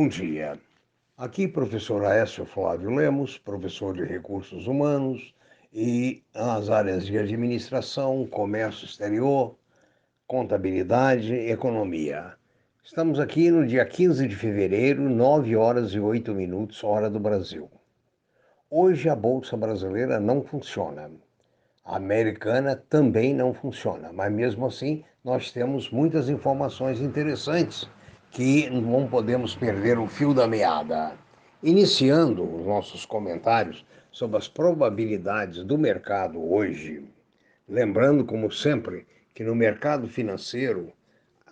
Bom dia. Aqui, professor Aécio Flávio Lemos, professor de Recursos Humanos e as áreas de Administração, Comércio Exterior, Contabilidade e Economia. Estamos aqui no dia 15 de fevereiro, 9 horas e 8 minutos, hora do Brasil. Hoje a Bolsa Brasileira não funciona. A americana também não funciona, mas mesmo assim nós temos muitas informações interessantes que não podemos perder o fio da meada. Iniciando os nossos comentários sobre as probabilidades do mercado hoje, lembrando, como sempre, que no mercado financeiro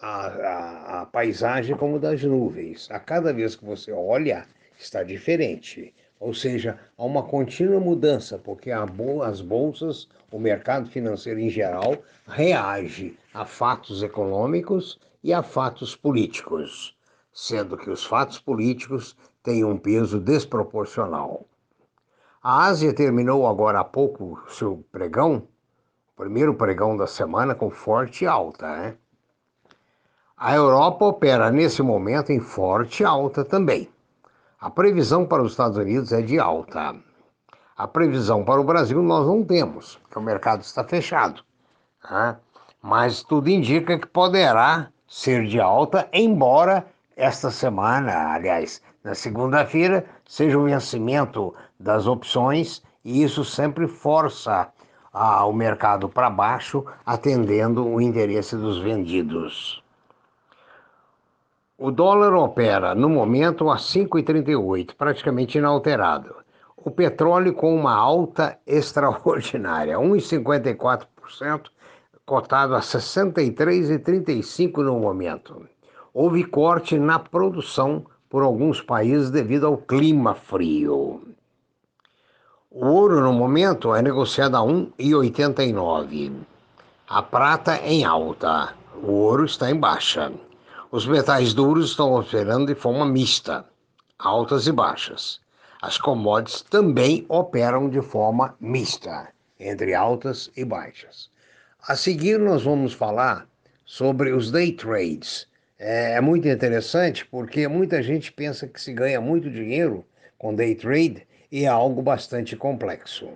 a, a, a paisagem é como das nuvens. A cada vez que você olha, está diferente. Ou seja, há uma contínua mudança, porque as bolsas, o mercado financeiro em geral, reage a fatos econômicos e a fatos políticos, sendo que os fatos políticos têm um peso desproporcional. A Ásia terminou agora há pouco seu pregão, primeiro pregão da semana, com forte alta. Né? A Europa opera nesse momento em forte alta também. A previsão para os Estados Unidos é de alta. A previsão para o Brasil nós não temos, porque o mercado está fechado. Né? Mas tudo indica que poderá ser de alta, embora esta semana, aliás, na segunda-feira, seja o vencimento das opções e isso sempre força ah, o mercado para baixo, atendendo o interesse dos vendidos. O dólar opera no momento a 5,38, praticamente inalterado. O petróleo com uma alta extraordinária, 1,54%, cotado a 63,35 no momento. Houve corte na produção por alguns países devido ao clima frio. O ouro no momento é negociado a 1,89. A prata em alta. O ouro está em baixa. Os metais duros estão operando de forma mista, altas e baixas. As commodities também operam de forma mista, entre altas e baixas. A seguir, nós vamos falar sobre os day trades. É, é muito interessante porque muita gente pensa que se ganha muito dinheiro com day trade e é algo bastante complexo.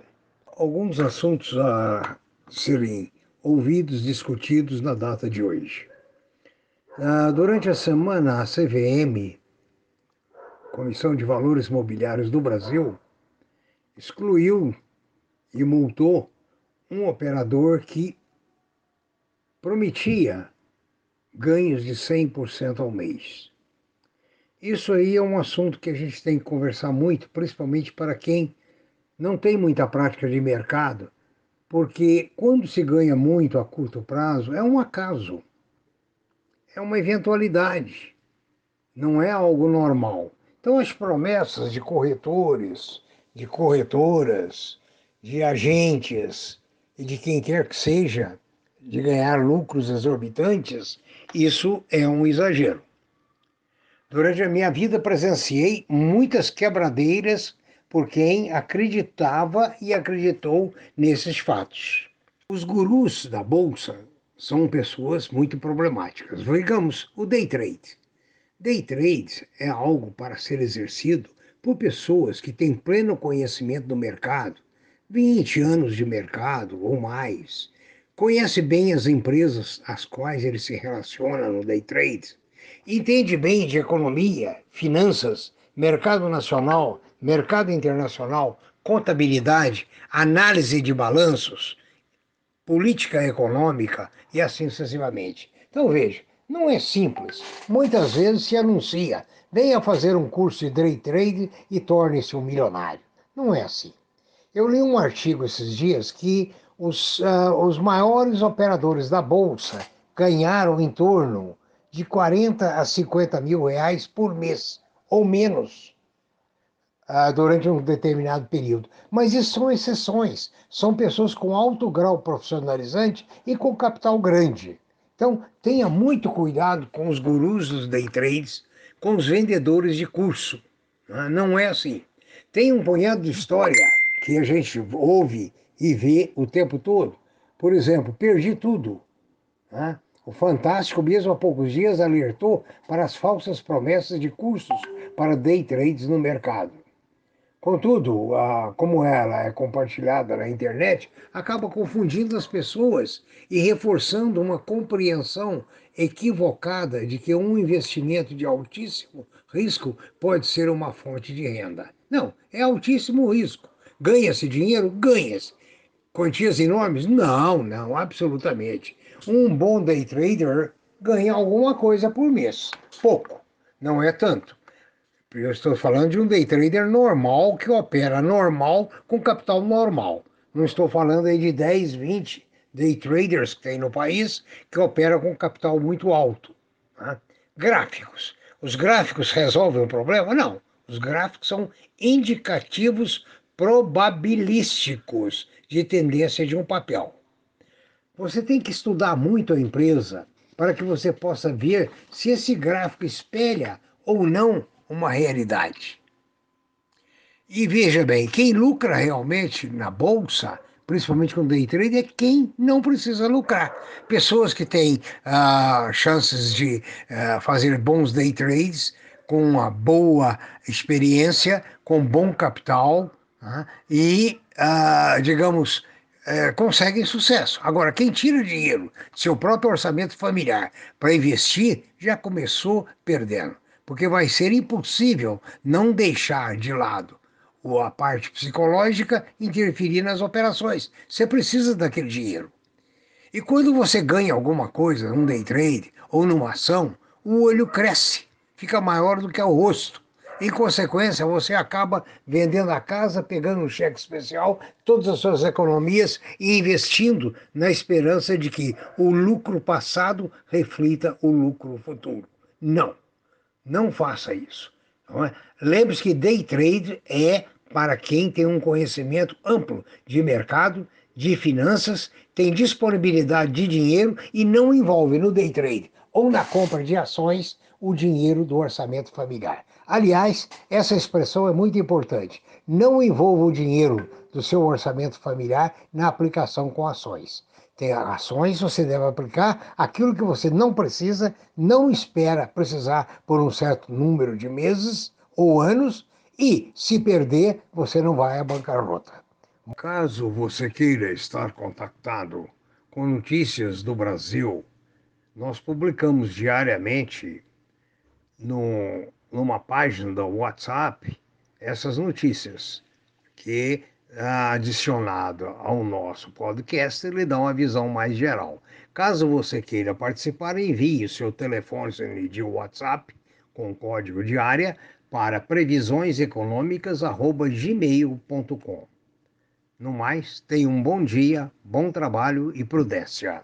Alguns assuntos a serem ouvidos, discutidos na data de hoje. Ah, durante a semana, a CVM, Comissão de Valores Mobiliários do Brasil, excluiu e multou um operador que prometia ganhos de 100% ao mês. Isso aí é um assunto que a gente tem que conversar muito, principalmente para quem não tem muita prática de mercado, porque quando se ganha muito a curto prazo, é um acaso, é uma eventualidade, não é algo normal. Então, as promessas de corretores, de corretoras, de agentes e de quem quer que seja, de ganhar lucros exorbitantes, isso é um exagero. Durante a minha vida presenciei muitas quebradeiras por quem acreditava e acreditou nesses fatos. Os gurus da bolsa são pessoas muito problemáticas. Digamos, o day trade. Day trade é algo para ser exercido por pessoas que têm pleno conhecimento do mercado, 20 anos de mercado ou mais, conhece bem as empresas às quais ele se relaciona no day trade, entende bem de economia, finanças, mercado nacional, mercado internacional, contabilidade, análise de balanços, política econômica e assim sucessivamente. Então veja, não é simples. Muitas vezes se anuncia, venha fazer um curso de day trade e torne-se um milionário. Não é assim. Eu li um artigo esses dias que os, uh, os maiores operadores da Bolsa ganharam em torno de 40 a 50 mil reais por mês, ou menos, uh, durante um determinado período. Mas isso são exceções, são pessoas com alto grau profissionalizante e com capital grande. Então, tenha muito cuidado com os gurus dos day trades, com os vendedores de curso. Né? Não é assim. Tem um punhado de história que a gente ouve e vê o tempo todo. Por exemplo, perdi tudo. Né? O Fantástico, mesmo há poucos dias, alertou para as falsas promessas de cursos para day trades no mercado. Contudo, como ela é compartilhada na internet, acaba confundindo as pessoas e reforçando uma compreensão equivocada de que um investimento de altíssimo risco pode ser uma fonte de renda. Não, é altíssimo risco. Ganha-se dinheiro? Ganha-se. Quantias enormes? Não, não, absolutamente. Um bom day trader ganha alguma coisa por mês. Pouco, não é tanto. Eu estou falando de um day trader normal que opera normal com capital normal. Não estou falando aí de 10, 20 day traders que tem no país que operam com capital muito alto. Né? Gráficos. Os gráficos resolvem o problema? Não. Os gráficos são indicativos probabilísticos de tendência de um papel. Você tem que estudar muito a empresa para que você possa ver se esse gráfico espelha ou não uma realidade. E veja bem, quem lucra realmente na bolsa, principalmente com day trade, é quem não precisa lucrar. Pessoas que têm uh, chances de uh, fazer bons day trades, com uma boa experiência, com bom capital uh, e, digamos, conseguem sucesso. Agora, quem tira dinheiro do seu próprio orçamento familiar para investir já começou perdendo porque vai ser impossível não deixar de lado a parte psicológica interferir nas operações. Você precisa daquele dinheiro. E quando você ganha alguma coisa, num day trade ou numa ação, o olho cresce, fica maior do que o rosto. Em consequência, você acaba vendendo a casa, pegando um cheque especial, todas as suas economias e investindo na esperança de que o lucro passado reflita o lucro futuro. Não. Não faça isso. É? Lembre-se que day trade é para quem tem um conhecimento amplo de mercado, de finanças, tem disponibilidade de dinheiro e não envolve no day trade ou na compra de ações o dinheiro do orçamento familiar. Aliás, essa expressão é muito importante. Não envolva o dinheiro do seu orçamento familiar na aplicação com ações tem ações, você deve aplicar aquilo que você não precisa, não espera precisar por um certo número de meses ou anos, e se perder, você não vai à bancarrota. Caso você queira estar contactado com notícias do Brasil, nós publicamos diariamente no, numa página do WhatsApp essas notícias que adicionado ao nosso podcast, ele dá uma visão mais geral. Caso você queira participar, envie o seu telefone de WhatsApp com código de área para previsioneseconômicas@gmail.com. No mais, tenha um bom dia, bom trabalho e prudência.